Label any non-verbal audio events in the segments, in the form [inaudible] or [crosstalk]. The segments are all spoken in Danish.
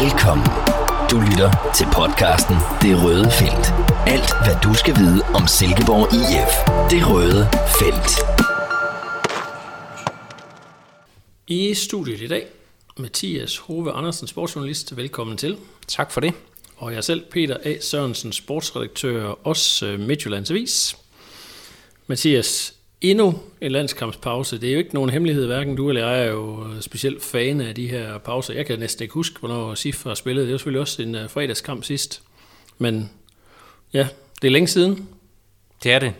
Velkommen. Du lytter til podcasten Det Røde Felt. Alt, hvad du skal vide om Silkeborg IF. Det Røde Felt. I studiet i dag, Mathias Hove Andersen, sportsjournalist. Velkommen til. Tak for det. Og jeg selv, Peter A. Sørensen, sportsredaktør, også øh, Midtjyllands Avis. Mathias, endnu en landskampspause. Det er jo ikke nogen hemmelighed, hverken du eller jeg er jo øh, specielt fan af de her pauser. Jeg kan næsten ikke huske, hvornår SIF har spillet. Det var selvfølgelig også en øh, fredagskamp sidst. Men ja, det er længe siden. Det er det.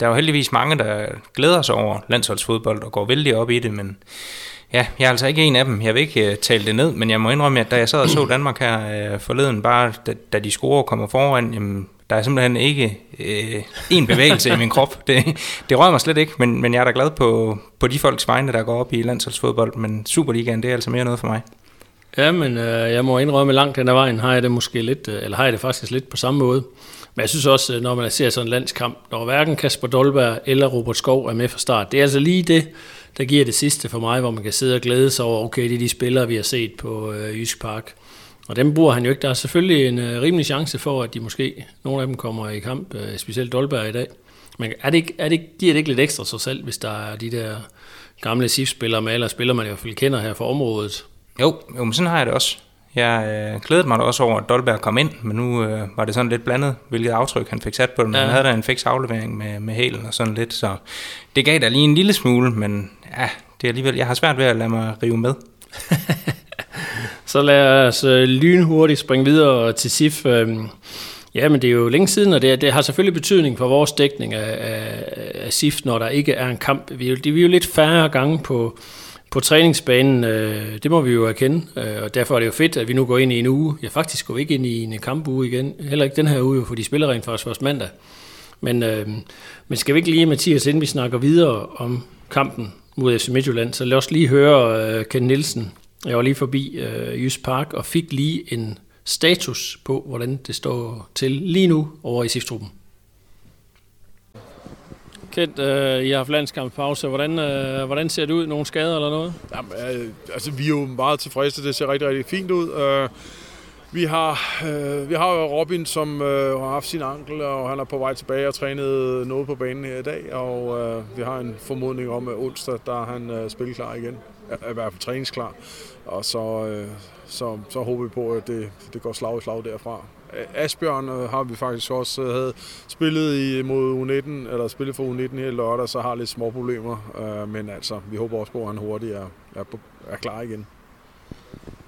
Der er jo heldigvis mange, der glæder sig over landsholdsfodbold og går vældig op i det, men ja, jeg er altså ikke en af dem. Jeg vil ikke uh, tale det ned, men jeg må indrømme, at da jeg sad og så Danmark her uh, forleden, bare da, da de scorer og kommer foran, jamen, der er simpelthen ikke øh, en bevægelse i min krop. Det, det rører mig slet ikke, men, men jeg er da glad på, på de folks vegne, der går op i landsholdsfodbold. Men Superligaen, det er altså mere noget for mig. Ja, men øh, jeg må indrømme, langt den ad vejen har jeg det måske lidt, øh, eller har jeg det faktisk lidt på samme måde. Men jeg synes også, øh, når man ser sådan en landskamp, når hverken Kasper Dolberg eller Robert Skov er med fra start, det er altså lige det, der giver det sidste for mig, hvor man kan sidde og glæde sig over, okay, det er de spillere, vi har set på øh, Jysk Park. Og dem bruger han jo ikke. Der er selvfølgelig en uh, rimelig chance for, at de måske, nogle af dem kommer i kamp, uh, specielt Dolberg i dag. Men er det ikke, er det, giver det ikke lidt ekstra sig selv, hvis der er de der gamle SIF-spillere med, eller spillere, man i hvert fald kender her fra området? Jo, jo men sådan har jeg det også. Jeg øh, glædede mig da også over, at Dolberg kom ind, men nu øh, var det sådan lidt blandet, hvilket aftryk han fik sat på det. Men ja. han havde da en fix aflevering med, med hælen og sådan lidt, så det gav da lige en lille smule, men ja, det er alligevel, jeg har svært ved at lade mig rive med. [laughs] Så lad os øh, lynhurtigt springe videre til SIF. Øhm, ja, men det er jo længe siden, og det, det har selvfølgelig betydning for vores dækning af, af, af SIF, når der ikke er en kamp. Vi er, jo, vi er jo lidt færre gange på, på træningsbanen, øh, det må vi jo erkende, øh, og derfor er det jo fedt, at vi nu går ind i en uge. Ja, faktisk går vi ikke ind i en kampuge igen, heller ikke den her uge, for de spiller rent faktisk først mandag. Men, øh, men skal vi ikke lige, Mathias, inden vi snakker videre om kampen mod FC Midtjylland, så lad os lige høre øh, Ken Nielsen, jeg var lige forbi øh, Jysk Park og fik lige en status på, hvordan det står til lige nu over i SIF-truppen. Kent, øh, I har haft landskampspause. Hvordan, øh, hvordan ser det ud? Nogle skader eller noget? Jamen, øh, altså, vi er jo meget tilfredse. Det ser rigtig, rigtig fint ud. Øh, vi har, øh, vi har Robin, som øh, har haft sin ankel, og han er på vej tilbage og trænet noget på banen her i dag. Og øh, vi har en formodning om, at onsdag der er han øh, spilklar igen. Er i hvert fald træningsklar. Og så, øh, så, så håber vi på, at det, det går slag i slag derfra. Asbjørn øh, har vi faktisk også øh, havde spillet i, mod U19, eller spillet for U19 her lørdag, så har lidt små problemer. Øh, men altså, vi håber også på, at han hurtigt er, er, er klar igen.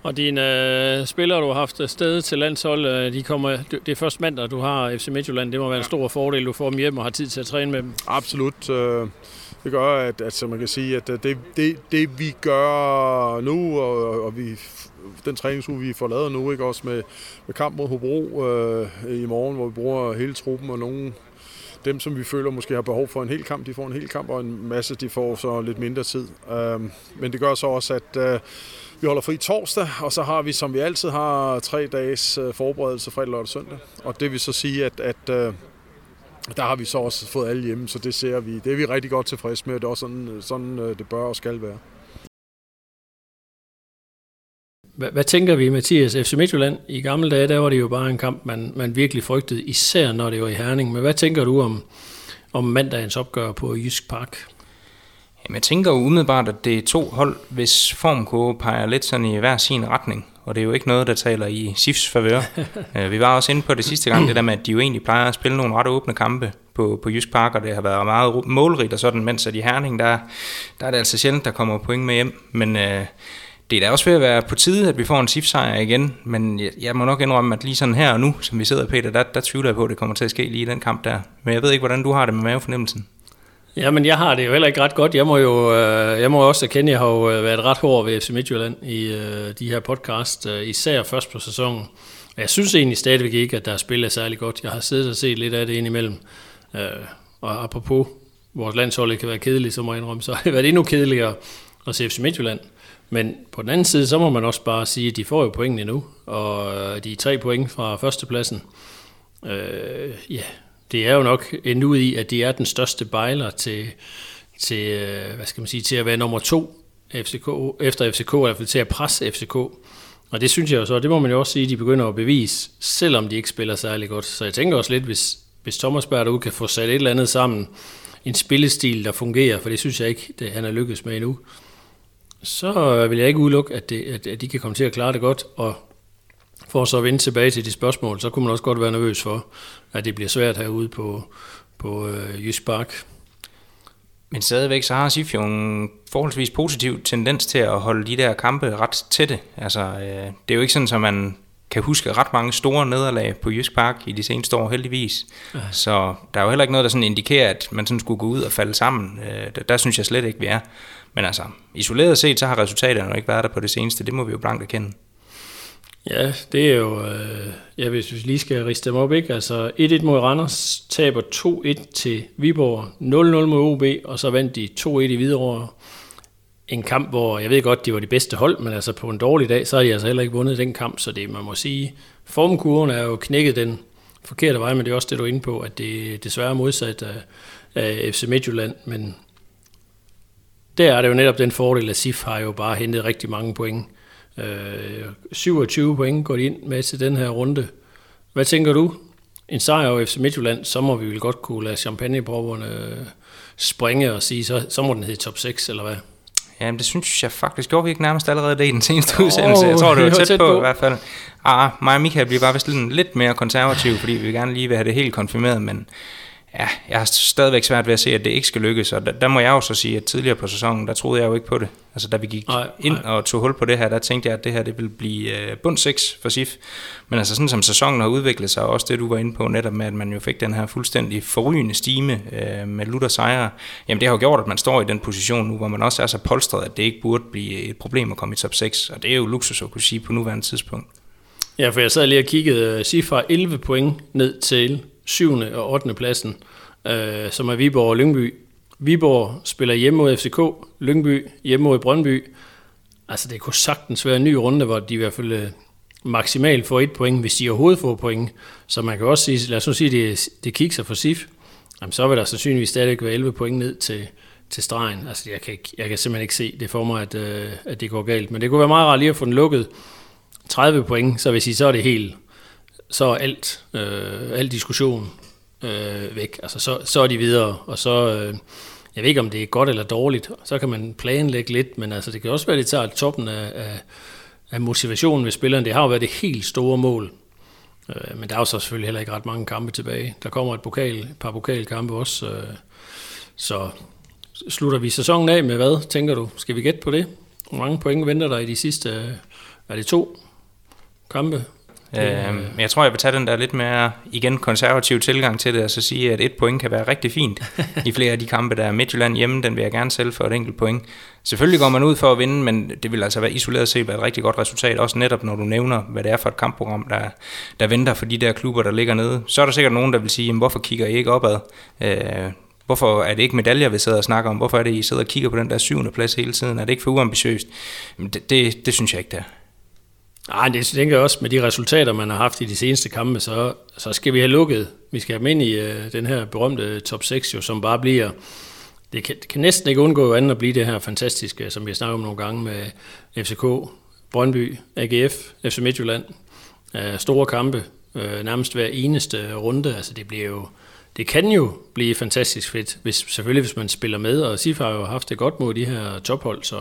Og dine øh, spillere, du har haft sted til landshold, øh, de kommer, det er først mandag, du har FC Midtjylland. Det må være en stor fordel, du får dem hjem og har tid til at træne med dem. Absolut. Øh, det gør, at, at så man kan sige, at det, det, det vi gør nu, og, og vi, den træningsuge, vi får lavet nu, ikke også med, med kamp mod Hobro øh, i morgen, hvor vi bruger hele truppen og nogen dem, som vi føler måske har behov for en hel kamp, de får en hel kamp, og en masse, de får så lidt mindre tid. Øh, men det gør så også, at øh, vi holder fri torsdag, og så har vi, som vi altid har, tre dages øh, forberedelse fredag, lørdag og søndag. Og det vil så sige, at, at øh, der har vi så også fået alle hjemme, så det ser vi. Det er vi rigtig godt tilfredse med, og det er også sådan, sådan øh, det bør og skal være. Hvad, hvad tænker vi, Mathias? FC Midtjylland i gamle dage, der var det jo bare en kamp, man, man virkelig frygtede, især når det var i Herning. Men hvad tænker du om, om mandagens opgør på Jysk Park? Jamen, jeg tænker jo umiddelbart, at det er to hold, hvis formkurve peger lidt sådan i hver sin retning. Og det er jo ikke noget, der taler i SIFs favør. [laughs] Øh, vi var også inde på det sidste gang, det der med, at de jo egentlig plejer at spille nogle ret åbne kampe på, på Jysk Park, og det har været meget målrigt og sådan, mens at i Herning, der, der er det altså sjældent, der kommer point med hjem. Men øh, det er da også ved at være på tide, at vi får en SIF-sejr igen, men jeg, jeg må nok indrømme, at lige sådan her og nu, som vi sidder, Peter, der, der tvivler jeg på, at det kommer til at ske lige i den kamp der. Men jeg ved ikke, hvordan du har det med mavefornemmelsen. Ja, men jeg har det jo heller ikke ret godt. Jeg må jo øh, jeg må også erkende, at jeg har jo øh, været ret hård ved FC Midtjylland i øh, de her podcast, øh, især først på sæsonen. Jeg synes egentlig stadigvæk ikke, at der er spillet særlig godt. Jeg har siddet og set lidt af det indimellem. Øh, og apropos vores landshold kan være kedeligt, så må jeg indrømme, så har det været endnu kedeligere at se FC Midtjylland. Men på den anden side, så må man også bare sige, at de får jo pointene nu, og de er tre point fra førstepladsen. Øh, ja, det er jo nok endt ud i, at de er den største bejler til, til, øh, hvad skal man sige, til at være nummer to FCK, efter FCK, eller til at presse FCK. Og det synes jeg jo så, det må man jo også sige, de begynder at bevise, selvom de ikke spiller særlig godt. Så jeg tænker også lidt, hvis, hvis Thomas Berg derude kan få sat et eller andet sammen, en spillestil, der fungerer, for det synes jeg ikke, det, han er lykkedes med endnu, så vil jeg ikke udelukke, at, det, at, at de kan komme til at klare det godt, og for så at vende tilbage til de spørgsmål, så kunne man også godt være nervøs for, at det bliver svært herude på, på øh, Jysk Park. Men stadigvæk så har Sif jo en forholdsvis positiv tendens til at holde de der kampe ret tætte. Altså, øh, det er jo ikke sådan, at man kan huske ret mange store nederlag på Jysk Park i de seneste år, heldigvis. Ja. Så der er jo heller ikke noget, der sådan indikerer, at man sådan skulle gå ud og falde sammen. Øh, der, der synes jeg slet ikke, vi er. Men altså, isoleret set, så har resultaterne jo ikke været der på det seneste. Det må vi jo blankt erkende. Ja, det er jo, øh, ja, hvis vi lige skal riste dem op, ikke? Altså 1-1 mod Randers, taber 2-1 til Viborg, 0-0 mod OB, og så vandt de 2-1 i Hvidovre. En kamp, hvor jeg ved godt, de var de bedste hold, men altså på en dårlig dag, så har de altså heller ikke vundet den kamp, så det man må sige, formkurven er jo knækket den forkerte vej, men det er også det, du er inde på, at det er desværre modsat af, af FC Midtjylland, men der er det jo netop den fordel, at SIF har jo bare hentet rigtig mange point. Øh, 27 point går de ind med til den her runde. Hvad tænker du? En sejr over FC Midtjylland, så må vi vel godt kunne lade champagnepropperne springe og sige, så, så må den hedde top 6, eller hvad? Jamen, det synes jeg faktisk gjorde vi ikke nærmest allerede det i den seneste oh, udsendelse. Jeg tror, det var tæt, tæt på, på, i hvert fald. Ah, mig og Michael bliver bare vist lidt mere konservativ, fordi vi gerne lige vil have det helt konfirmeret, men ja, jeg har stadigvæk svært ved at se, at det ikke skal lykkes, og der, der må jeg jo så sige, at tidligere på sæsonen, der troede jeg jo ikke på det. Altså da vi gik nej, ind nej. og tog hul på det her, der tænkte jeg, at det her det ville blive uh, bund 6 for SIF. Men altså sådan som sæsonen har udviklet sig, og også det du var inde på netop med, at man jo fik den her fuldstændig forrygende stime uh, med Luther sejre, jamen det har jo gjort, at man står i den position nu, hvor man også er så polstret, at det ikke burde blive et problem at komme i top 6, og det er jo luksus at kunne sige på nuværende tidspunkt. Ja, for jeg sad lige og kiggede, SIF har 11 point ned til 7. og 8. pladsen, øh, som er Viborg og Lyngby. Viborg spiller hjemme mod FCK, Lyngby hjemme mod Brøndby. Altså det kunne sagtens være en ny runde, hvor de i hvert fald øh, maksimalt får et point, hvis de overhovedet får point. Så man kan også sige, lad os nu sige, det, det kigger for SIF, jamen så vil der sandsynligvis stadig være 11 point ned til, til stregen. Altså jeg kan, jeg kan simpelthen ikke se det for mig, at, øh, at det går galt. Men det kunne være meget rart lige at få den lukket 30 point, så hvis I så er det helt så er alt, øh, al diskussion øh, væk. Altså, så, så er de videre, og så, øh, jeg ved ikke, om det er godt eller dårligt, så kan man planlægge lidt, men altså, det kan også være, at det tager toppen af, af, af motivationen ved spilleren. Det har jo været det helt store mål, øh, men der er jo så selvfølgelig heller ikke ret mange kampe tilbage. Der kommer et, pokal, et par pokalkampe også, øh, så slutter vi sæsonen af med hvad, tænker du? Skal vi gætte på det? Hvor mange point venter der i de sidste, øh, er det to kampe? Øh, men jeg tror, jeg vil tage den der lidt mere igen konservativ tilgang til det, og så sige, at et point kan være rigtig fint [laughs] i flere af de kampe, der er Midtjylland hjemme, den vil jeg gerne sælge for et enkelt point. Selvfølgelig går man ud for at vinde, men det vil altså være isoleret set være et rigtig godt resultat, også netop når du nævner, hvad det er for et kampprogram, der, der venter for de der klubber, der ligger nede. Så er der sikkert nogen, der vil sige, jamen, hvorfor kigger I ikke opad? Øh, Hvorfor er det ikke medaljer, vi sidder og snakker om? Hvorfor er det, I sidder og kigger på den der syvende plads hele tiden? Er det ikke for uambitiøst? Det, det, det synes jeg ikke, det er. Nej, det tænker jeg også, med de resultater, man har haft i de seneste kampe, så, så skal vi have lukket. Vi skal have dem ind i øh, den her berømte top 6, jo, som bare bliver... Det kan, det kan næsten ikke undgå andet at blive det her fantastiske, som vi har snakket om nogle gange med FCK, Brøndby, AGF, FC Midtjylland. Øh, store kampe, øh, nærmest hver eneste runde. Altså det bliver jo... Det kan jo blive fantastisk fedt, hvis, selvfølgelig hvis man spiller med, og SIF har jo haft det godt mod de her tophold, så,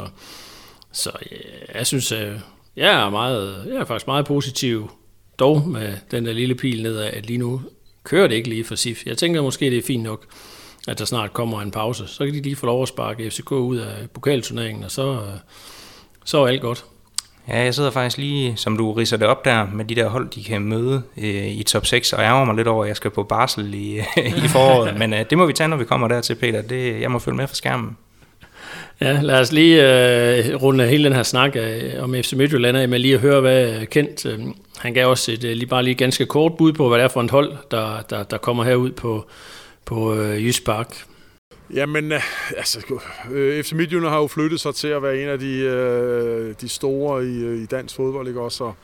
så øh, jeg synes, øh, jeg er, meget, jeg er faktisk meget positiv, dog med den der lille pil nedad, at lige nu kører det ikke lige for SIF. Jeg tænker måske, det er fint nok, at der snart kommer en pause. Så kan de lige få lov at sparke FCK ud af pokalturneringen, og så, så er alt godt. Ja, jeg sidder faktisk lige, som du riser det op der, med de der hold, de kan møde øh, i top 6, og jeg ærger mig lidt over, at jeg skal på barsel i, [laughs] i foråret. [laughs] Men øh, det må vi tage, når vi kommer der til, Peter. Det, jeg må følge med fra skærmen. Ja, lad os lige øh, runde hele den her snak øh, om FC Midtjylland med lige at høre, hvad Kent, øh, han gav også et øh, lige bare lige ganske kort bud på, hvad det er for et hold, der, der, der kommer herud på, på øh, Jysk Park. Jamen, øh, altså, øh, FC Midtjylland har jo flyttet sig til at være en af de, øh, de store i, øh, i dansk fodbold, ikke også? Og,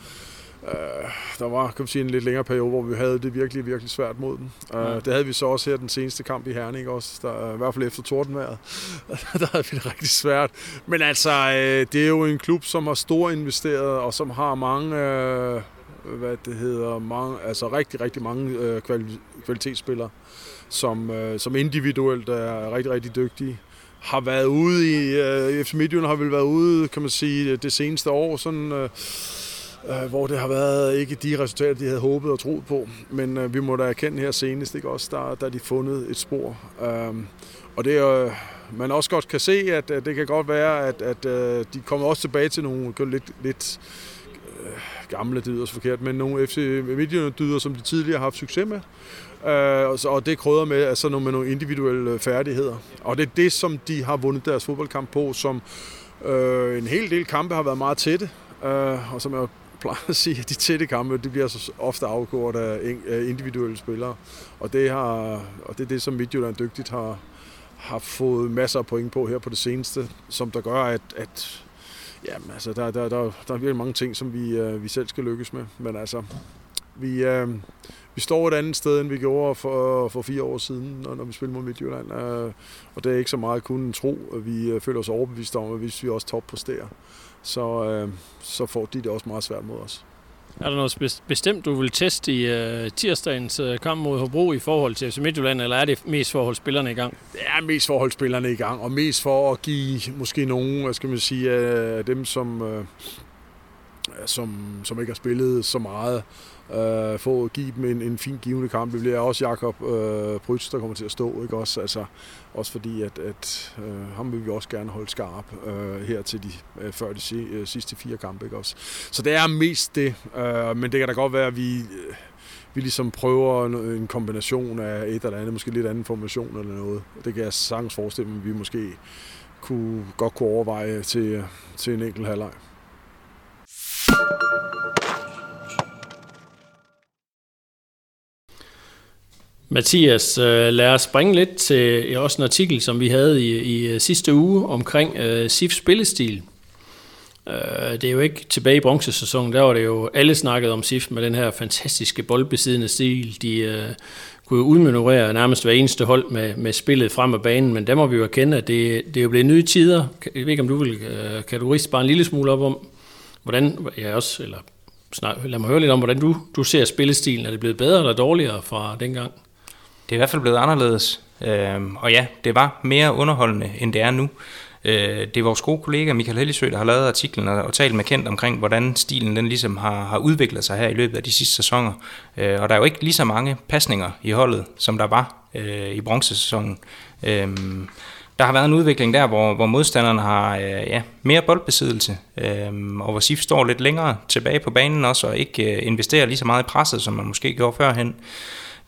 Øh, der var kan man sige, en lidt længere periode, hvor vi havde det virkelig, virkelig svært mod dem. Øh, ja. Det havde vi så også her den seneste kamp i Herning også, der, i hvert fald efter tordenvejret. [laughs] der havde vi det rigtig svært. Men altså, øh, det er jo en klub, som har stor investeret, og som har mange, øh, hvad det hedder, mange, altså rigtig, rigtig mange øh, kvalitetsspillere, som, øh, som individuelt er rigtig, rigtig dygtige har været ude i, øh, FC Midtjylland har vel været ude, kan man sige, det seneste år, sådan, øh, øh, hvor det har været ikke de resultater, de havde håbet og troet på. Men øh, vi må da erkende her senest, ikke også, der, der de fundet et spor. Øh, og det er øh, man også godt kan se, at, at det kan godt være, at, at øh, de kommer også tilbage til nogle lidt, lidt øh, gamle dyder, så forkert, men nogle FC Midtjylland dyder, som de tidligere har haft succes med. Øh, og det krydder med, altså med nogle individuelle færdigheder. Og det er det, som de har vundet deres fodboldkamp på, som øh, en hel del kampe har været meget tætte. Øh, og som jeg plejer at sige, at de tætte kampe, de bliver så ofte afgjort af individuelle spillere. Og det, har, og det er det, som Midtjylland dygtigt har, har fået masser af point på her på det seneste, som der gør, at, at jamen, altså, der, der, der, der er virkelig mange ting, som vi, uh, vi selv skal lykkes med. Men altså, vi, uh, vi står et andet sted, end vi gjorde for, for fire år siden, når, når vi spillede mod Midtjylland. Uh, og det er ikke så meget kun tro, at vi uh, føler os overbevist om, at hvis vi også toppræsterer, så, uh, så får de det også meget svært mod os. Er der noget bestemt, du vil teste i uh, tirsdagens uh, kamp mod Hobro i forhold til FC Midtjylland, eller er det mest for at holde spillerne i gang? Det er mest for at holde spillerne i gang, og mest for at give måske nogen, hvad skal man sige, af dem, som, uh, som, som ikke har spillet så meget, øh, få at give dem en, en fin givende kamp. Det bliver også Jakob øh, Prytz, der kommer til at stå, ikke også? Altså, også fordi, at, at øh, ham vil vi også gerne holde skarp øh, her til de, øh, før de øh, sidste fire kampe, ikke også? Så det er mest det, øh, men det kan da godt være, at vi... Øh, vi ligesom prøver en kombination af et eller andet, måske lidt anden formation eller noget. Det kan jeg sagtens forestille mig, at vi måske kunne, godt kunne overveje til, til en enkelt halvleg. Mathias, øh, lad os springe lidt til også en artikel, som vi havde i, i øh, sidste uge omkring øh, uh, SIFs spillestil. Uh, det er jo ikke tilbage i bronzesæsonen, der var det jo alle snakket om SIF med den her fantastiske boldbesiddende stil. De uh, kunne jo udmanøvrere nærmest hver eneste hold med, med spillet frem af banen, men der må vi jo erkende, at det, det er jo blevet nye tider. Jeg ved ikke, om du vil, uh, kan bare en lille smule op om, hvordan, jeg også, eller snak, lad mig høre lidt om, hvordan du, du ser spillestilen. Er det blevet bedre eller dårligere fra dengang? Det er i hvert fald blevet anderledes. Øh, og ja, det var mere underholdende, end det er nu. Øh, det er vores gode kollega Michael Hellisø, der har lavet artiklen og, og talt med Kent omkring, hvordan stilen den ligesom har, har udviklet sig her i løbet af de sidste sæsoner. Øh, og der er jo ikke lige så mange pasninger i holdet, som der var øh, i bronzesæsonen. Øh, der har været en udvikling der, hvor, hvor modstanderne har øh, ja, mere boldbesiddelse, øh, og hvor SIF står lidt længere tilbage på banen også, og ikke øh, investerer lige så meget i presset, som man måske gjorde førhen.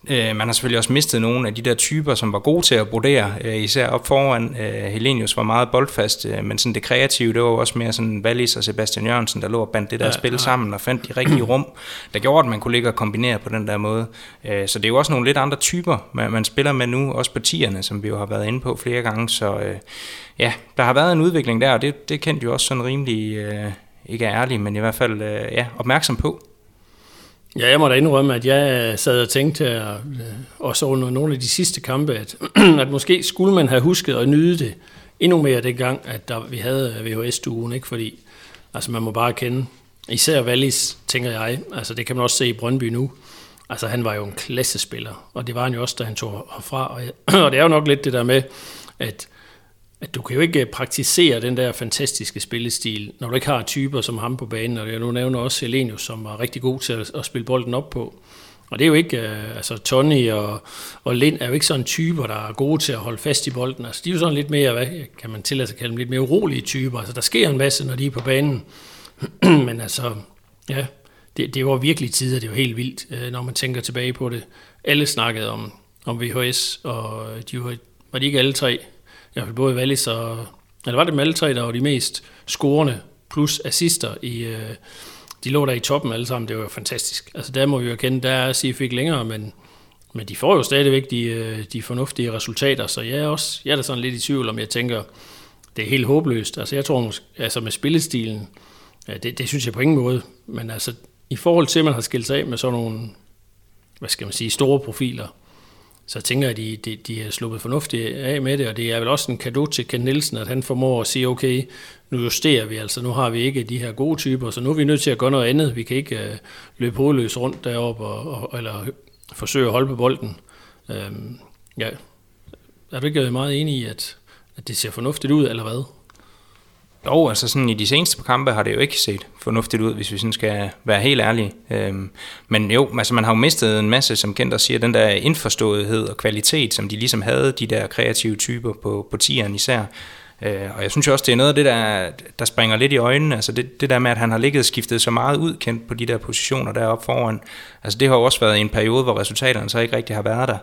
Øh, man har selvfølgelig også mistet nogle af de der typer, som var gode til at brodere, øh, især op foran. Øh, Helenius var meget boldfast, øh, men sådan det kreative, det var også mere sådan Wallis og Sebastian Jørgensen, der lå og bandt det der ja, spil ja. sammen og fandt de rigtige rum, der gjorde, at man kunne ligge og kombinere på den der måde. Øh, så det er jo også nogle lidt andre typer, man, man spiller med nu, også på tierne, som vi jo har været inde på flere gange. Så øh, ja, der har været en udvikling der, og det, det kendte jo også sådan rimelig, øh, ikke er ærlig, men i hvert fald øh, ja, opmærksom på. Ja, jeg må da indrømme, at jeg øh, sad og tænkte, øh, og så under nogle af de sidste kampe, at, [clears throat] at måske skulle man have husket at nyde det endnu mere dengang, at der, vi havde øh, VHS-stuen, ikke? fordi altså, man må bare kende, især Wallis, tænker jeg, altså det kan man også se i Brøndby nu, altså han var jo en klassespiller, og det var han jo også, da han tog herfra, og, jeg, [clears throat] og det er jo nok lidt det der med, at at du kan jo ikke øh, praktisere den der fantastiske spillestil, når du ikke har typer som ham på banen, og jeg nu nævner også Helenius, som var rigtig god til at, at spille bolden op på. Og det er jo ikke, øh, altså Tony og, og Lind er jo ikke sådan typer, der er gode til at holde fast i bolden. Altså de er jo sådan lidt mere, hvad kan man tillade sig at kalde dem, lidt mere urolige typer. Altså der sker en masse, når de er på banen. [clears throat] Men altså, ja, det, det var virkelig tider, det var helt vildt, øh, når man tænker tilbage på det. Alle snakkede om, om VHS, og de var, var de ikke alle tre i hvert fald både Wallis og... Eller var det dem alle tre, der var de mest scorende plus assister i... Øh, de lå der i toppen alle sammen, det var jo fantastisk. Altså der må vi jo erkende, der er CF ikke længere, men, men de får jo stadigvæk de, øh, de fornuftige resultater, så jeg er, også, jeg er da sådan lidt i tvivl om, jeg tænker, det er helt håbløst. Altså jeg tror måske, altså med spillestilen, det, det synes jeg på ingen måde, men altså i forhold til, at man har skilt sig af med sådan nogle, hvad skal man sige, store profiler, så tænker jeg, at de, de, de har sluppet fornuftigt af med det, og det er vel også en kado til Ken Nielsen, at han formår at sige, okay, nu justerer vi altså, nu har vi ikke de her gode typer, så nu er vi nødt til at gøre noget andet. Vi kan ikke øh, løbe hovedløs rundt deroppe, og, og, eller forsøge at holde på bolden. Øhm, ja. Er du ikke meget enig i, at, at det ser fornuftigt ud, eller hvad? Jo, altså sådan i de seneste kampe har det jo ikke set fornuftigt ud, hvis vi sådan skal være helt ærlige. Øhm, men jo, altså man har jo mistet en masse, som kendt og siger, den der indforståethed og kvalitet, som de ligesom havde, de der kreative typer på, på tieren især. Øh, og jeg synes jo også, det er noget af det, der, der springer lidt i øjnene. Altså det, det der med, at han har ligget og skiftet så meget ud kendt på de der positioner deroppe foran. Altså det har jo også været en periode, hvor resultaterne så ikke rigtig har været der.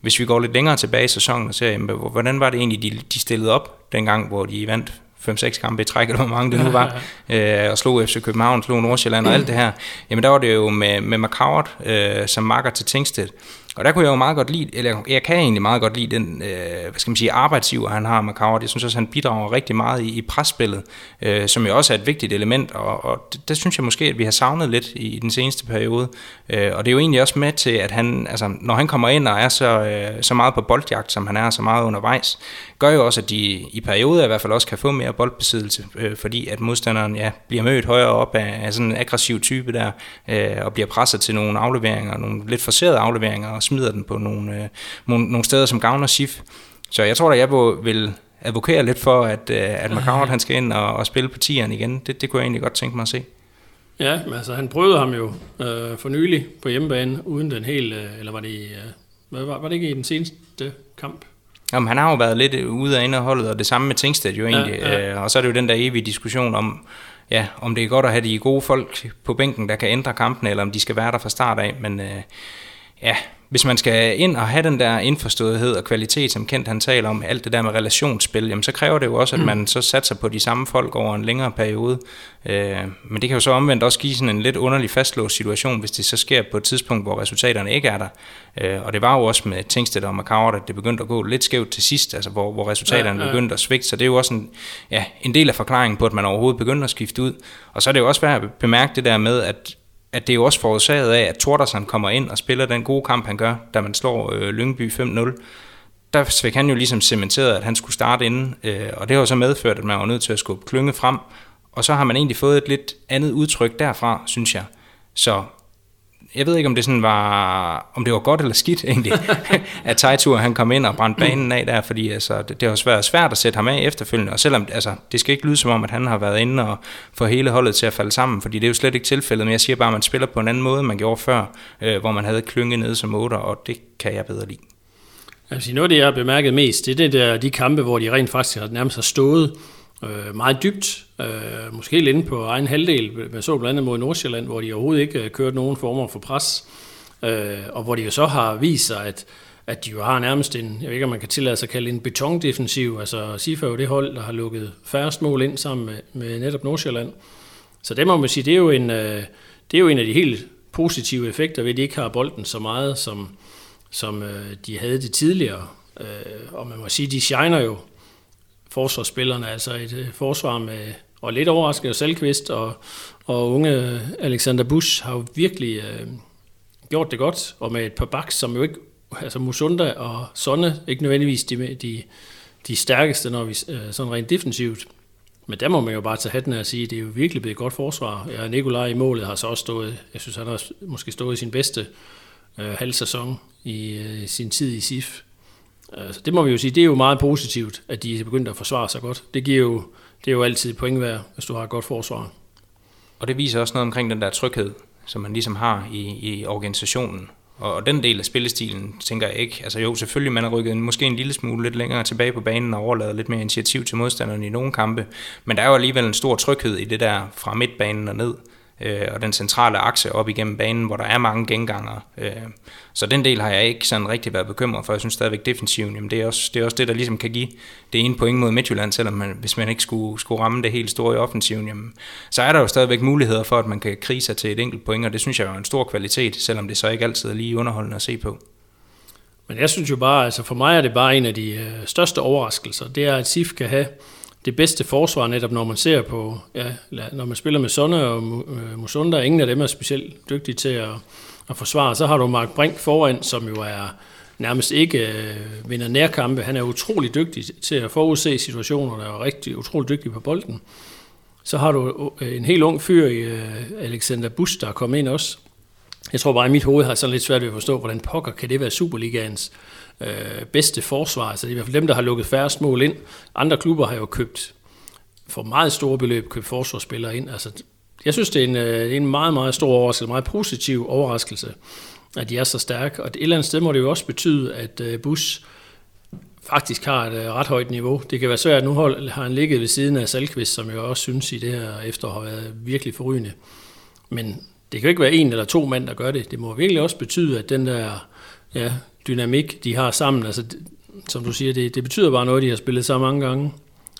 Hvis vi går lidt længere tilbage i sæsonen og ser, jamen, hvordan var det egentlig, de, de stillede op dengang, hvor de vandt 5-6 kampe i træk, eller hvor mange det nu var, [laughs] øh, og slog FC København, slog Nordsjælland og alt det her, jamen der var det jo med, med McCoward øh, som makker til Tingstedt, og der kunne jeg jo meget godt lide, eller jeg kan egentlig meget godt lide den, øh, hvad skal man sige, arbejdsiver, han har med Coward. Jeg synes også, han bidrager rigtig meget i, i presspillet, øh, som jo også er et vigtigt element, og, og det, det, synes jeg måske, at vi har savnet lidt i, i den seneste periode. Øh, og det er jo egentlig også med til, at han, altså, når han kommer ind og er så, øh, så meget på boldjagt, som han er, så meget undervejs, gør jo også, at de i perioder i hvert fald også kan få mere boldbesiddelse, øh, fordi at modstanderen ja, bliver mødt højere op af, af sådan en aggressiv type der, øh, og bliver presset til nogle afleveringer, nogle lidt forserede afleveringer, og smider den på nogle, øh, nogle, nogle steder, som gavner SIF. Så jeg tror da, jeg vil advokere lidt for, at, øh, at McCown, han skal ind og, og spille på tieren igen. Det, det kunne jeg egentlig godt tænke mig at se. Ja, men altså han prøvede ham jo øh, for nylig på hjemmebane, uden den helt, øh, eller var det, øh, var, var det ikke i den seneste kamp? Jamen, han har jo været lidt ude af indeholdet, og det samme med Tingsted jo egentlig. Ja, ja. Øh, og så er det jo den der evige diskussion om, ja, om det er godt at have de gode folk på bænken, der kan ændre kampen, eller om de skal være der fra start af. Men øh, ja, hvis man skal ind og have den der indforståethed og kvalitet, som Kent han taler om, alt det der med relationsspil, jamen så kræver det jo også, at man så satser på de samme folk over en længere periode. Øh, men det kan jo så omvendt også give sådan en lidt underlig fastlåst situation, hvis det så sker på et tidspunkt, hvor resultaterne ikke er der. Øh, og det var jo også med Tingsted og Macau, at det begyndte at gå lidt skævt til sidst, altså hvor, hvor resultaterne ja, ja. begyndte at svigte. Så det er jo også en, ja, en del af forklaringen på, at man overhovedet begynder at skifte ud. Og så er det jo også værd at bemærke det der med, at at det er jo også forårsaget af, at Tordersen kommer ind og spiller den gode kamp, han gør, da man slår øh, Lyngby 5-0. Der fik han jo ligesom cementeret, at han skulle starte inden, øh, og det har jo så medført, at man var nødt til at skubbe klynge frem, og så har man egentlig fået et lidt andet udtryk derfra, synes jeg. Så jeg ved ikke, om det sådan var, om det var godt eller skidt egentlig, [laughs] at Tejtur han kom ind og brændte banen af der, fordi altså, det, det har været svært at sætte ham af efterfølgende, og selvom altså, det skal ikke lyde som om, at han har været inde og få hele holdet til at falde sammen, fordi det er jo slet ikke tilfældet, men jeg siger bare, at man spiller på en anden måde, end man gjorde før, øh, hvor man havde klynge nede som otter, og det kan jeg bedre lide. Altså, noget af det, jeg har bemærket mest, det er det der, de kampe, hvor de rent faktisk har nærmest har stået øh, meget dybt, øh, måske lidt inde på egen halvdel. Man så blandt andet mod Nordsjælland, hvor de overhovedet ikke øh, kørte nogen former for pres, øh, og hvor de jo så har vist sig, at, at de jo har nærmest en, jeg ved ikke om man kan tillade sig at kalde en betondefensiv, altså SIFA er jo det hold, der har lukket færrest mål ind sammen med, med netop Nordsjælland. Så det må man sige, det er jo en, øh, det er jo en af de helt positive effekter ved, at de ikke har bolden så meget, som, som øh, de havde det tidligere. Øh, og man må sige, de shiner jo forsvarsspillerne, altså et øh, forsvar med, og lidt overraskende, Selkvist og, og unge Alexander Busch har jo virkelig øh, gjort det godt, og med et par backs, som jo ikke, altså Musunda og Sonne, ikke nødvendigvis de, de, de stærkeste, når vi øh, sådan rent defensivt. Men der må man jo bare tage hatten af og sige, at det er jo virkelig blevet et godt forsvar. Ja, Nikolaj i målet har så også stået, jeg synes han har måske stået i sin bedste øh, halv sæson i øh, sin tid i SIF. Øh, så det må vi jo sige, det er jo meget positivt, at de er begyndt at forsvare sig godt. Det, giver jo, det er jo altid point værd, hvis du har et godt forsvar. Og det viser også noget omkring den der tryghed, som man ligesom har i, i organisationen. Og den del af spillestilen, tænker jeg ikke. Altså jo, selvfølgelig man har rykket måske en lille smule lidt længere tilbage på banen og overladet lidt mere initiativ til modstanderne i nogle kampe. Men der er jo alligevel en stor tryghed i det der fra midtbanen og ned øh, og den centrale akse op igennem banen, hvor der er mange genganger. Øh, så den del har jeg ikke sådan rigtig været bekymret for. Jeg synes stadigvæk defensiven, jamen det er, også, det er også det, der ligesom kan give det ene point mod Midtjylland, selvom man, hvis man ikke skulle, skulle ramme det helt store i offensiven, jamen, så er der jo stadigvæk muligheder for, at man kan krige sig til et enkelt point, og det synes jeg er en stor kvalitet, selvom det så ikke altid er lige underholdende at se på. Men jeg synes jo bare, altså for mig er det bare en af de øh, største overraskelser, det er, at SIF kan have det bedste forsvar netop, når man ser på, ja, når man spiller med Sonne og øh, Musunda, ingen af dem er specielt dygtige til at, at forsvare. Så har du Mark Brink foran, som jo er nærmest ikke øh, vinder nærkampe. Han er utrolig dygtig til at forudse situationer, der er rigtig utrolig dygtig på bolden. Så har du øh, en helt ung fyr i øh, Alexander Busch, der er kommet ind også. Jeg tror bare, at i mit hoved har sådan lidt svært ved at forstå, hvordan pokker kan det være Superligaens øh, Øh, bedste forsvar. Altså det er i hvert fald dem, der har lukket færrest mål ind. Andre klubber har jo købt for meget store beløb købt forsvarsspillere ind. Altså, jeg synes, det er en, øh, en meget, meget stor overraskelse, en meget positiv overraskelse, at de er så stærke. Og et eller andet sted må det jo også betyde, at øh, Bush faktisk har et øh, ret højt niveau. Det kan være svært, nu har han ligget ved siden af Salkvist, som jeg også synes i det her efter har været virkelig forrygende. Men det kan jo ikke være en eller to mænd, der gør det. Det må virkelig også betyde, at den der ja, dynamik, de har sammen, altså, som du siger, det, det betyder bare noget, de har spillet så mange gange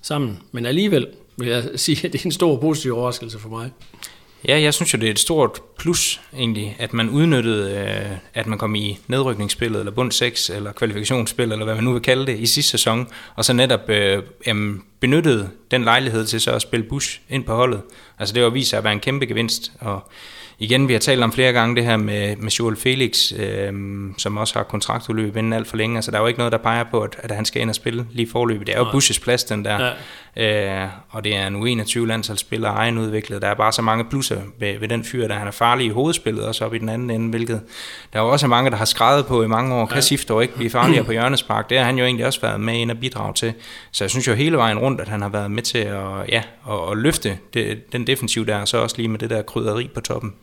sammen. Men alligevel vil jeg [laughs] sige, at det er en stor positiv overraskelse for mig. Ja, jeg synes jo, det er et stort plus egentlig, at man udnyttede, øh, at man kom i nedrykningsspillet, eller bund 6, eller kvalifikationsspillet, eller hvad man nu vil kalde det, i sidste sæson, og så netop øh, jamen, benyttede den lejlighed til så at spille Bush ind på holdet. Altså det var vist sig at være en kæmpe gevinst, og igen, vi har talt om flere gange det her med, med Joel Felix, øh, som også har kontraktudløb inden alt for længe. Altså, der er jo ikke noget, der peger på, at, at han skal ind og spille lige forløbet. Det er jo Nej. Bushes plads, den der. Ja. Øh, og det er en U21 landsholdsspiller, egenudviklet. Der er bare så mange plusser ved, ved den fyr, der han er farlig i hovedspillet, også op i den anden ende, hvilket der er jo også mange, der har skrevet på i mange år. Kan ja. Sif dog ikke blive farligere på hjørnespark? Det har han jo egentlig også været med ind og bidrage til. Så jeg synes jo hele vejen rundt, at han har været med til at, ja, at, at løfte det, den defensiv der, og så også lige med det der krydderi på toppen.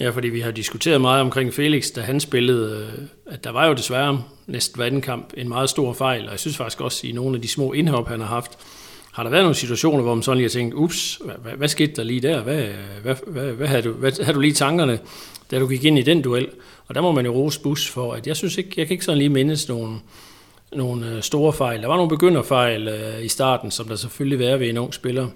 Ja, fordi vi har diskuteret meget omkring Felix, da han spillede, øh, at der var jo desværre næsten hver anden kamp en meget stor fejl, og jeg synes faktisk også i nogle af de små indhop, han har haft, har der været nogle situationer, hvor man sådan lige har tænkt, ups, hvad, hvad, skete der lige der? Hvad, hvad, hvad, hvad, havde du, hvad havde du lige tankerne, da du gik ind i den duel? Og der må man jo rose Bus for, at jeg synes ikke, jeg kan ikke sådan lige mindes nogle, nogle øh, store fejl. Der var nogle begynderfejl øh, i starten, som der selvfølgelig vil være ved en ung spiller.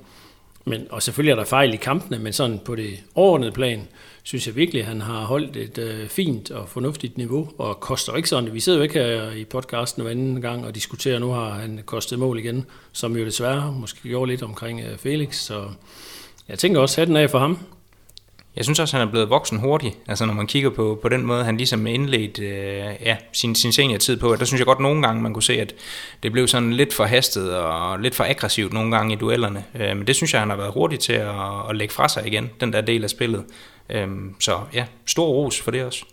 Men, og selvfølgelig er der fejl i kampene, men sådan på det overordnede plan, synes jeg virkelig, at han har holdt et øh, fint og fornuftigt niveau, og koster ikke sådan. Vi sidder jo ikke her i podcasten hver anden gang og diskuterer, nu har han kostet mål igen, som jo desværre måske gjorde lidt omkring øh, Felix, så jeg tænker også, at den af for ham. Jeg synes også, at han er blevet voksen hurtigt. Altså når man kigger på, på den måde, han ligesom indledt øh, ja, sin, sin seniortid på, der synes jeg godt nogle gange, man kunne se, at det blev sådan lidt for hastet og lidt for aggressivt nogle gange i duellerne. Øh, men det synes jeg, han har været hurtig til at, at lægge fra sig igen, den der del af spillet. Øh, så ja, stor ros for det også.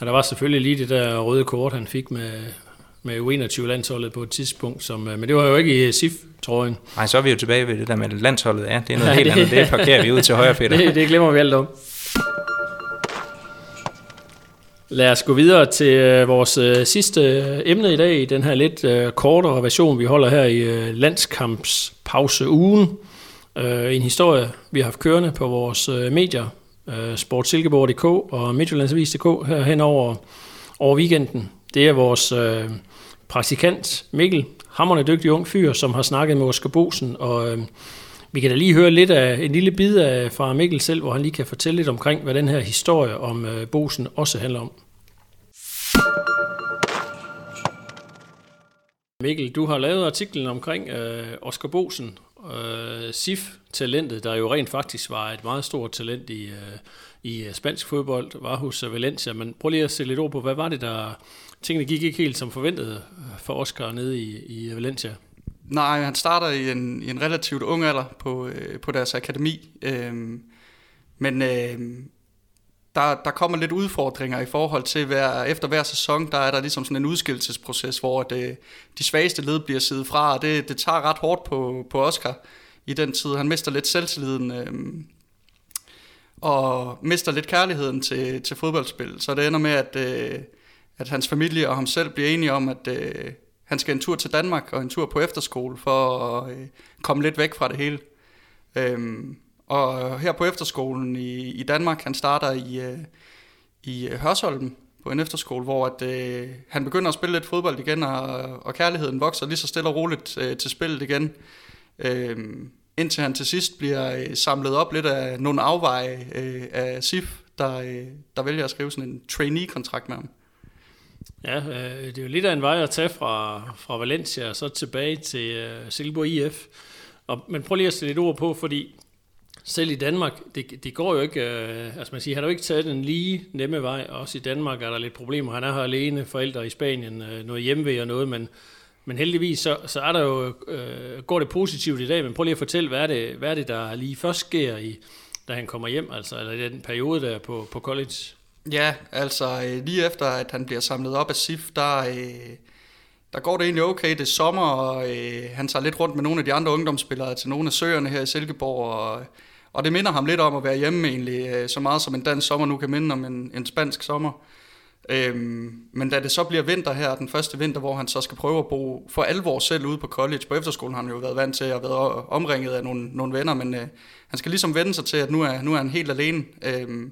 Og der var selvfølgelig lige det der røde kort, han fik med, med U21-landsholdet på et tidspunkt, som, øh, men det var jo ikke i SIF trøjen. Nej, så er vi jo tilbage ved det der med landsholdet. Ja, det er noget ja, helt det, andet. Det parkerer vi ud til højre, [laughs] Peter. Det, det glemmer vi alt om. Lad os gå videre til øh, vores øh, sidste emne i dag, i den her lidt kortere version, vi holder her i landskampspause-ugen. En historie, vi har haft kørende på vores medier, Øh, sportsilkeborg.dk og Midtjyllandsavis.dk her hen over, over weekenden. Det er vores øh, praktikant Mikkel, hammerne dygtig ung fyr, som har snakket med Oscar Bosen, og øh, vi kan da lige høre lidt af en lille bid af fra Mikkel selv, hvor han lige kan fortælle lidt omkring, hvad den her historie om øh, Bosen også handler om. Mikkel, du har lavet artiklen omkring øh, Oscar Bosen, øh, SIF-talentet, der jo rent faktisk var et meget stort talent i, øh, i øh, spansk fodbold, var hos øh, Valencia. Men prøv lige at sætte lidt ord på, hvad var det, der tingene gik ikke helt som forventet øh, for Oscar nede i, i Valencia. Nej, han starter i en, i en relativt ung alder på, øh, på deres akademi. Øh, men øh, der, der kommer lidt udfordringer i forhold til, hver, efter hver sæson, der er der ligesom sådan en udskillelsesproces, hvor det, de svageste led bliver siddet fra, og det, det tager ret hårdt på, på Oscar i den tid. Han mister lidt selvtilliden, øh, og mister lidt kærligheden til, til fodboldspil. Så det ender med, at... Øh, at hans familie og ham selv bliver enige om, at øh, han skal en tur til Danmark og en tur på efterskole for at øh, komme lidt væk fra det hele. Øh, og her på efterskolen i, i Danmark, han starter i, øh, i øh, Hørsholm på en efterskole, hvor at, øh, han begynder at spille lidt fodbold igen, og, og kærligheden vokser lige så stille og roligt øh, til spillet igen. Øh, indtil han til sidst bliver øh, samlet op lidt af nogle afveje øh, af SIF, der, øh, der vælger at skrive sådan en trainee-kontrakt med ham. Ja, øh, det er jo lidt af en vej at tage fra, fra Valencia og så tilbage til øh, Silkeborg IF. Og, men prøv lige at sætte et ord på, fordi selv i Danmark, det, det går jo ikke, øh, altså man siger, han har jo ikke taget den lige nemme vej. Også i Danmark er der lidt problemer. Han er her alene, forældre i Spanien, øh, noget hjemvej og noget, men, men heldigvis så, så er der jo, øh, går det positivt i dag. Men prøv lige at fortælle, hvad er det, hvad er det der lige først sker, i, da han kommer hjem, altså, eller i den periode der på, på college? Ja, altså øh, lige efter, at han bliver samlet op af SIF, der, øh, der går det egentlig okay. Det er sommer, og øh, han tager lidt rundt med nogle af de andre ungdomsspillere til nogle af søerne her i Silkeborg, og og det minder ham lidt om at være hjemme egentlig, øh, så meget som en dansk sommer nu kan minde om en, en spansk sommer. Øhm, men da det så bliver vinter her, den første vinter, hvor han så skal prøve at bo for alvor selv ude på college, på efterskolen har han jo været vant til at være omringet af nogle, nogle venner, men øh, han skal ligesom vende sig til, at nu er, nu er han helt alene. Øhm,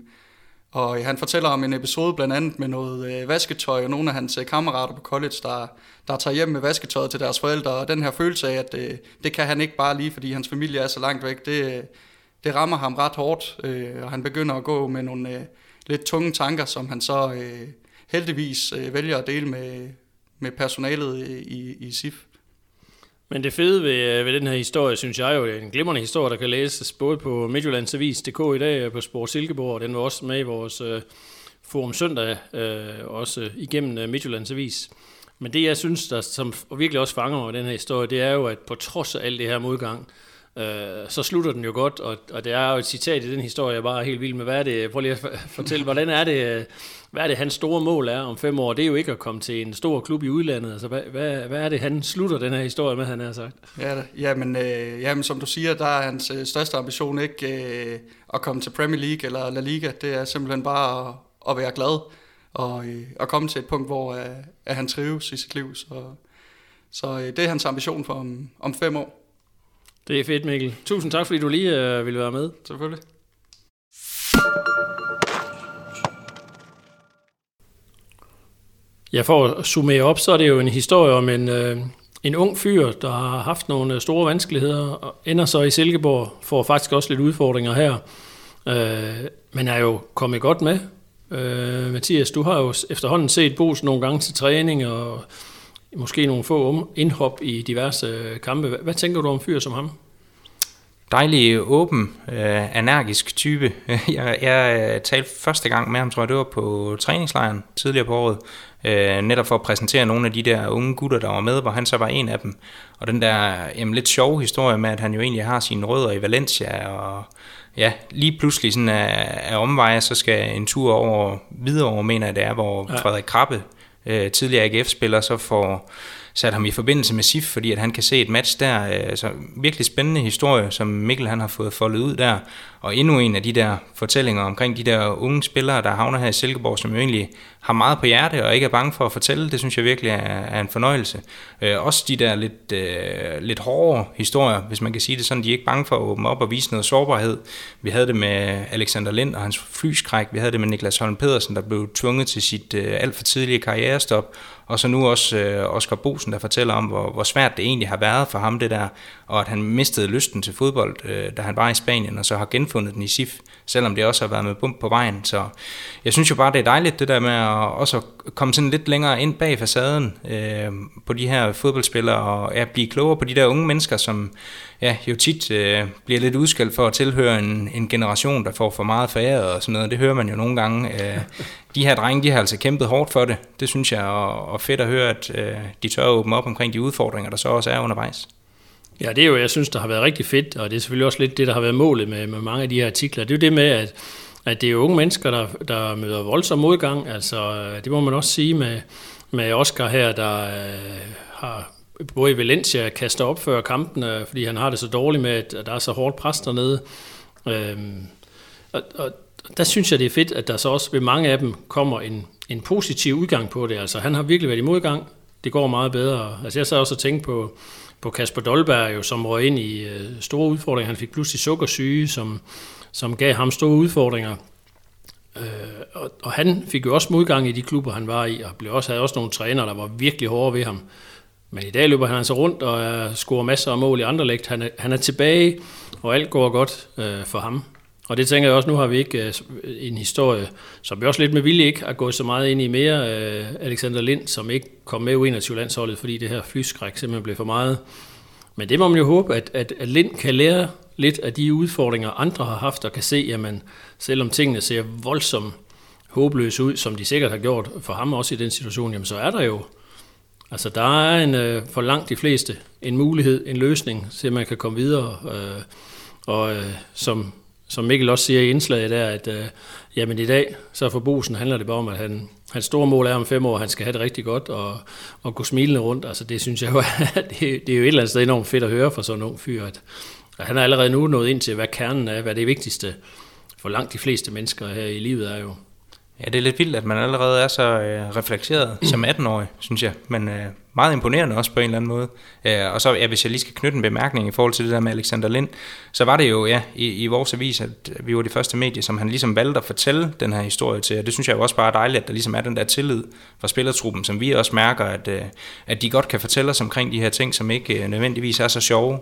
og han fortæller om en episode blandt andet med noget øh, vasketøj, og nogle af hans øh, kammerater på college, der, der tager hjem med vasketøjet til deres forældre, og den her følelse af, at øh, det kan han ikke bare lige, fordi hans familie er så langt væk, det, øh, det rammer ham ret hårdt, øh, og han begynder at gå med nogle øh, lidt tunge tanker, som han så øh, heldigvis øh, vælger at dele med, med personalet øh, i, i SIF. Men det fede ved, øh, ved den her historie, synes jeg jo, er en glimrende historie, der kan læses både på Midtjyllandsavis.dk i dag på Sport Silkeborg, og den var også med i vores øh, Forum Søndag, øh, også igennem øh, Midtjyllandsavis. Men det, jeg synes, der som virkelig også fanger mig med den her historie, det er jo, at på trods af alt det her modgang, øh, Øh, så slutter den jo godt, og, og det er jo et citat i den historie, jeg bare er helt vild med. Hvad er det? Prøv lige at [laughs] fortælle, hvordan er det, hvad er det, hans store mål er om fem år? Det er jo ikke at komme til en stor klub i udlandet. Altså, hvad, hvad, hvad er det, han slutter den her historie med, han har sagt? Ja, ja, men, øh, ja, men som du siger, der er hans øh, største ambition ikke øh, at komme til Premier League eller La Liga. Det er simpelthen bare at, at være glad og øh, at komme til et punkt, hvor øh, at han trives i sit liv. Så, så øh, det er hans ambition for om, om fem år. Det er fedt, Mikkel. Tusind tak, fordi du lige øh, ville være med. Selvfølgelig. Ja, for at summere op, så er det jo en historie om en, øh, en ung fyr, der har haft nogle store vanskeligheder, og ender så i Silkeborg, får faktisk også lidt udfordringer her, øh, men er jo kommet godt med. Øh, Mathias, du har jo efterhånden set Bos nogle gange til træning, og måske nogle få indhop i diverse øh, kampe. Hvad tænker du om fyr som ham? Dejlig, åben, øh, energisk type. [laughs] Jeg, jeg øh, talte første gang med ham, tror jeg, det var på træningslejren tidligere på året, øh, netop for at præsentere nogle af de der unge gutter, der var med, hvor han så var en af dem. Og den der jamen, lidt sjove historie med, at han jo egentlig har sine rødder i Valencia, og ja, lige pludselig sådan af, af omveje, så skal en tur over videre mener jeg det er, hvor ja. Frederik Krabbe øh, tidligere AGF-spiller, så får sat ham i forbindelse med SIF, fordi at han kan se et match der. Øh, så virkelig spændende historie, som Mikkel han har fået foldet ud der. Og endnu en af de der fortællinger omkring de der unge spillere, der havner her i Silkeborg, som jo egentlig har meget på hjerte og ikke er bange for at fortælle, det synes jeg virkelig er, er en fornøjelse. Øh, også de der lidt, øh, lidt hårde historier, hvis man kan sige det sådan, de er ikke bange for at åbne op og vise noget sårbarhed. Vi havde det med Alexander Lind og hans flyskræk, vi havde det med Niklas Holm Pedersen, der blev tvunget til sit øh, alt for tidlige karrierestop, og så nu også øh, Oscar Bosen, der fortæller om, hvor, hvor svært det egentlig har været for ham det der, og at han mistede lysten til fodbold, øh, da han var i Spanien, og så har genfundet den i SIF, selvom det også har været med bump på vejen. Så jeg synes jo bare, det er dejligt det der med at også komme sådan lidt længere ind bag facaden øh, på de her fodboldspillere, og ja, blive klogere på de der unge mennesker, som ja, jo tit øh, bliver lidt udskældt for at tilhøre en, en generation, der får for meget foræret og sådan noget. Det hører man jo nogle gange. Øh, de her drenge, de har altså kæmpet hårdt for det. Det synes jeg er og fedt at høre, at øh, de tør at åbne op omkring de udfordringer, der så også er undervejs. Ja, det er jo, jeg synes, der har været rigtig fedt, og det er selvfølgelig også lidt det, der har været målet med, med mange af de her artikler. Det er jo det med, at, at det er jo unge mennesker, der, der møder voldsom modgang. Altså, det må man også sige med, med Oscar her, der øh, har både i Valencia kaster op før kampene, øh, fordi han har det så dårligt med, at der er så hårdt pres dernede. Øhm, og, og der synes jeg, det er fedt, at der så også ved mange af dem kommer en, en positiv udgang på det. Altså, han har virkelig været i modgang. Det går meget bedre. Altså, jeg så også og tænkte på, på Kasper Dolberg, jo, som røg ind i øh, store udfordringer. Han fik pludselig sukkersyge, som, som gav ham store udfordringer. Øh, og, og han fik jo også modgang i de klubber, han var i, og blev også, havde også nogle trænere, der var virkelig hårde ved ham. Men i dag løber han altså rundt og øh, scorer masser af mål i andre lægt. Han er, han er tilbage, og alt går godt øh, for ham. Og det tænker jeg også, nu har vi ikke øh, en historie, som vi også lidt med vilje ikke har gået så meget ind i mere. Øh, Alexander Lind, som ikke kom med U21-landsholdet, fordi det her flyskræk simpelthen blev for meget. Men det må man jo håbe, at, at, at Lind kan lære lidt af de udfordringer, andre har haft, og kan se, jamen, selvom tingene ser voldsomt håbløse ud, som de sikkert har gjort for ham også i den situation, jamen så er der jo, altså der er en, øh, for langt de fleste en mulighed, en løsning, så man kan komme videre. Øh, og øh, som, som Mikkel også siger i indslaget der, at øh, jamen i dag, så for Bosen handler det bare om, at han, hans store mål er om fem år, at han skal have det rigtig godt og, og gå smilende rundt. Altså det synes jeg jo, [laughs] det, det er jo et eller andet sted enormt fedt at høre for sådan en ung fyr, at, at han er allerede nu nået ind til, hvad kernen er, hvad det vigtigste for langt de fleste mennesker her i livet er jo. Ja, det er lidt vildt, at man allerede er så øh, reflekteret som 18-årig, synes jeg. Men øh, meget imponerende også på en eller anden måde. Øh, og så, ja, hvis jeg lige skal knytte en bemærkning i forhold til det der med Alexander Lind, så var det jo ja, i, i vores avis, at vi var de første medier, som han ligesom valgte at fortælle den her historie til. Og det synes jeg jo også bare er dejligt, at der ligesom er den der tillid fra spillertruppen, som vi også mærker, at, øh, at de godt kan fortælle os omkring de her ting, som ikke øh, nødvendigvis er så sjove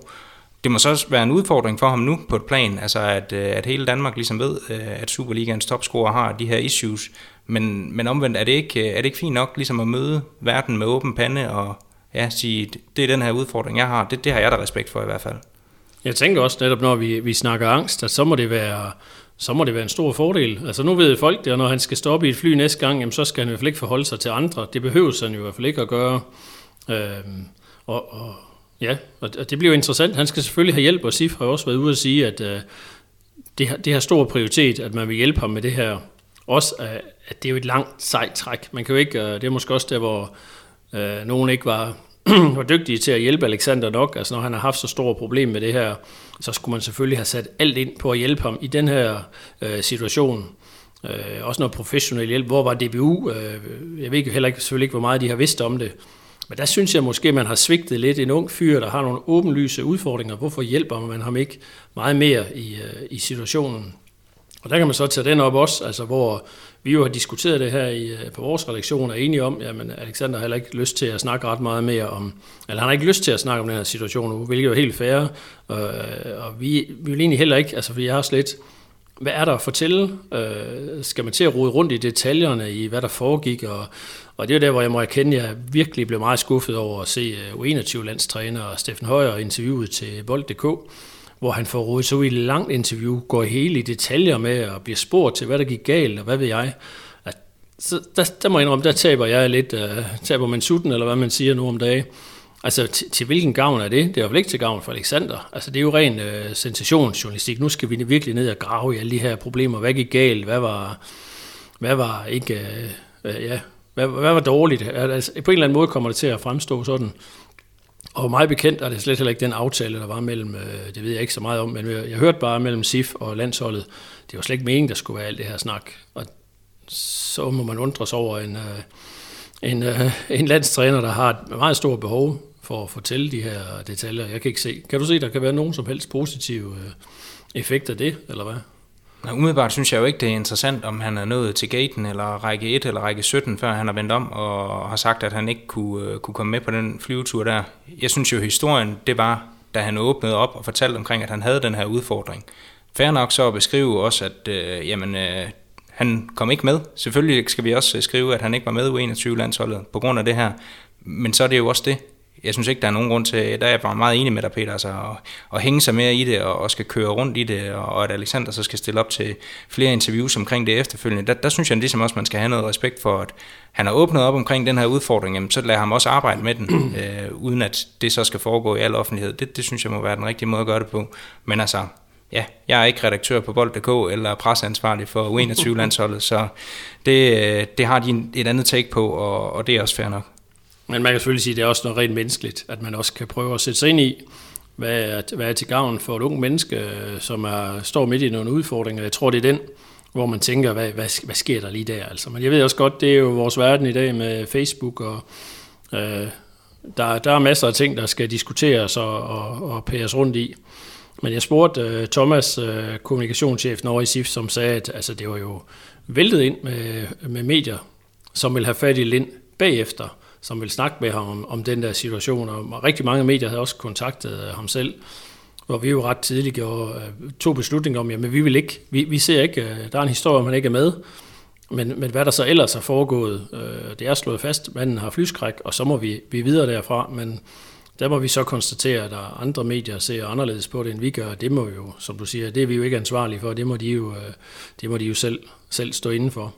det må så også være en udfordring for ham nu på et plan, altså at, øh, at hele Danmark ligesom ved, øh, at Superligaens topscorer har de her issues, men, men omvendt er det, ikke, øh, er det ikke fint nok ligesom at møde verden med åben pande og ja, sige, det er den her udfordring, jeg har, det, det har jeg da respekt for i hvert fald. Jeg tænker også netop, når vi, vi snakker angst, at så må det være så må det være en stor fordel. Altså nu ved folk det, og når han skal stoppe i et fly næste gang, jamen, så skal han i hvert fald ikke forholde sig til andre. Det behøver han jo i hvert fald ikke at gøre. Øhm, og, og, Ja, og det bliver jo interessant. Han skal selvfølgelig have hjælp, og Sif har også været ude at sige, at øh, det, har, det har stor prioritet, at man vil hjælpe ham med det her. Også, at det er jo et langt sejt træk. Man kan jo ikke, øh, det er måske også der, hvor øh, nogen ikke var, [clears throat] var dygtige til at hjælpe Alexander nok. Altså når han har haft så store problemer med det her, så skulle man selvfølgelig have sat alt ind på at hjælpe ham i den her øh, situation. Øh, også noget professionel hjælp. Hvor var DBU? Øh, jeg ved heller ikke, selvfølgelig ikke, hvor meget de har vidst om det. Men der synes jeg måske, man har svigtet lidt en ung fyr, der har nogle åbenlyse udfordringer. Hvorfor hjælper man ham ikke meget mere i, øh, i situationen? Og der kan man så tage den op også, altså hvor vi jo har diskuteret det her i, øh, på vores redaktion, og er enige om, at Alexander har heller ikke lyst til at snakke ret meget mere om, eller han har ikke lyst til at snakke om den her situation nu, hvilket er helt fair, og, og vi, vi vil egentlig heller ikke, altså fordi jeg har slet, hvad er der at fortælle? Øh, skal man til at rode rundt i detaljerne i, hvad der foregik? Og, og det er der, hvor jeg må erkende, at jeg virkelig blev meget skuffet over at se øh, U21-landstræner Steffen Højer interviewet til Bold.dk, hvor han får rodet så i et langt interview, går hele i detaljer med og bliver spurgt til, hvad der gik galt, og hvad ved jeg. At, så der, der må jeg indrømme, der taber jeg lidt, uh, taber man sutten, eller hvad man siger nu om dagen. Altså, til, til hvilken gavn er det? Det er jo ikke til gavn for Alexander. Altså, det er jo ren øh, sensationsjournalistik. Nu skal vi virkelig ned og grave i alle de her problemer. Hvad gik galt? Hvad var, hvad var ikke... Øh, øh, ja, hvad, hvad var dårligt? Altså, på en eller anden måde kommer det til at fremstå sådan. Og meget bekendt er det slet heller ikke den aftale, der var mellem, øh, det ved jeg ikke så meget om, men jeg, jeg hørte bare mellem SIF og landsholdet, det var slet ikke meningen, der skulle være alt det her snak. Og så må man undre sig over en, øh, en, øh, en landstræner, der har et meget stort behov for at fortælle de her detaljer. Jeg kan ikke se. Kan du se, der kan være nogen som helst positive effekter af det, eller hvad? Ja, umiddelbart synes jeg jo ikke, det er interessant, om han er nået til gaten eller række 1 eller række 17, før han har vendt om og har sagt, at han ikke kunne, øh, kunne komme med på den flyvetur der. Jeg synes jo, historien, det var, da han åbnede op og fortalte omkring, at han havde den her udfordring. Færre nok så at beskrive også, at øh, jamen, øh, han kom ikke med. Selvfølgelig skal vi også øh, skrive, at han ikke var med u 21-landsholdet på grund af det her. Men så er det jo også det jeg synes ikke, der er nogen grund til, der er jeg bare meget enig med dig, Peter, altså, at, at hænge sig mere i det, og, og skal køre rundt i det, og, og at Alexander så skal stille op til flere interviews omkring det efterfølgende. Der, der synes jeg ligesom også, man skal have noget respekt for, at han har åbnet op omkring den her udfordring, jamen, så lader ham også arbejde med den, [clears throat] øh, uden at det så skal foregå i al offentlighed. Det, det synes jeg må være den rigtige måde at gøre det på. Men altså, ja, jeg er ikke redaktør på Bold.dk eller presseansvarlig for U21-landsholdet, så det, øh, det har de et andet take på, og, og det er også fair nok. Men man kan selvfølgelig sige, at det er også noget rent menneskeligt, at man også kan prøve at sætte sig ind i, hvad er, hvad er til gavn for et ung menneske, som er, står midt i nogle udfordringer. Jeg tror, det er den, hvor man tænker, hvad, hvad, hvad sker der lige der? Altså. Men jeg ved også godt, det er jo vores verden i dag med Facebook, og øh, der, der er masser af ting, der skal diskuteres og, og, og pæres rundt i. Men jeg spurgte øh, Thomas, øh, kommunikationschefen over i SIF, som sagde, at altså, det var jo væltet ind med, med medier, som vil have fat i Lind bagefter som ville snakke med ham om, om den der situation. Og rigtig mange medier havde også kontaktet øh, ham selv, hvor vi jo ret tidligt gjorde, øh, to beslutninger om, jamen vi vil ikke, vi, vi ser ikke, øh, der er en historie, om han ikke er med, men, men hvad der så ellers er foregået, det er slået fast, manden har flyskræk, og så må vi, vi videre derfra, men Der må vi så konstatere, at der andre medier ser anderledes på det, end vi gør. Det må jo, som du siger, det er vi jo ikke ansvarlige for. Det må de jo, det må de jo selv, selv stå inden for.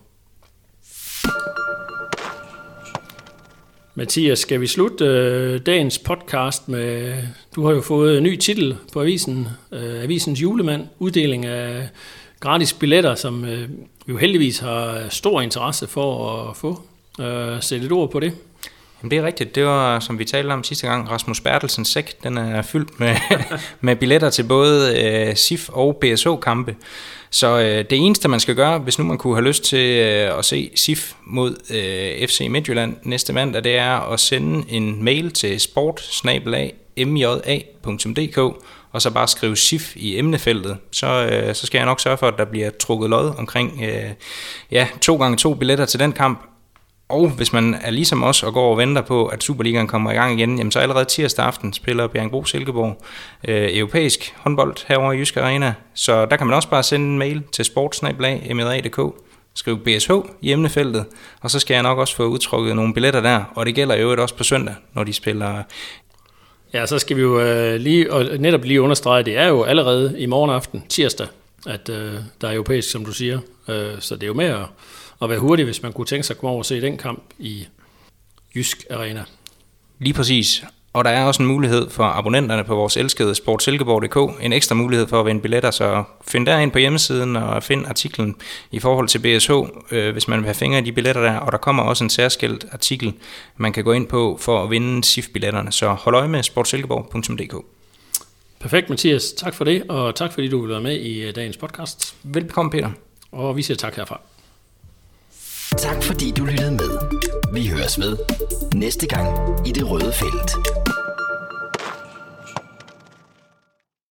Mathias, skal vi slutte øh, dagens podcast med, du har jo fået en ny titel på avisen, øh, Avisens julemand, uddeling af gratis billetter, som øh, vi jo heldigvis har stor interesse for at få. Øh, sæt et ord på det. Jamen det er rigtigt. Det var, som vi talte om sidste gang, Rasmus Bertelsens sæk. Den er fyldt med, [laughs] med billetter til både øh, SIF og BSO-kampe. Så øh, det eneste, man skal gøre, hvis nu man kunne have lyst til øh, at se SIF mod øh, FC Midtjylland næste mandag, det er at sende en mail til sport og så bare skrive SIF i emnefeltet. Så, øh, så skal jeg nok sørge for, at der bliver trukket lod omkring øh, ja, to gange to billetter til den kamp. Og hvis man er ligesom os og går og venter på, at Superligaen kommer i gang igen, jamen så allerede tirsdag aften spiller Bjergbro Silkeborg øh, europæisk håndbold herover i Jysk Arena. Så der kan man også bare sende en mail til sportsnablag.mra.dk skriv BSH i emnefeltet, og så skal jeg nok også få udtrukket nogle billetter der, og det gælder jo også på søndag, når de spiller Ja, så skal vi jo øh, lige, og netop lige understrege, det er jo allerede i morgen aften, tirsdag, at øh, der er europæisk, som du siger. Øh, så det er jo med at, at være hurtig, hvis man kunne tænke sig at komme over og se den kamp i Jysk Arena. Lige præcis. Og der er også en mulighed for abonnenterne på vores elskede sportsilkeborg.dk, en ekstra mulighed for at vinde billetter, så find derind på hjemmesiden og find artiklen i forhold til BSH, øh, hvis man vil have fingre i de billetter der, og der kommer også en særskilt artikel, man kan gå ind på for at vinde SIF-billetterne, så hold øje med sportsilkeborg.dk. Perfekt, Mathias. Tak for det, og tak fordi du vil være med i øh, dagens podcast. Velbekomme, Peter. Og vi siger tak herfra. Tak fordi du lyttede med. Vi høres ved næste gang i det røde felt.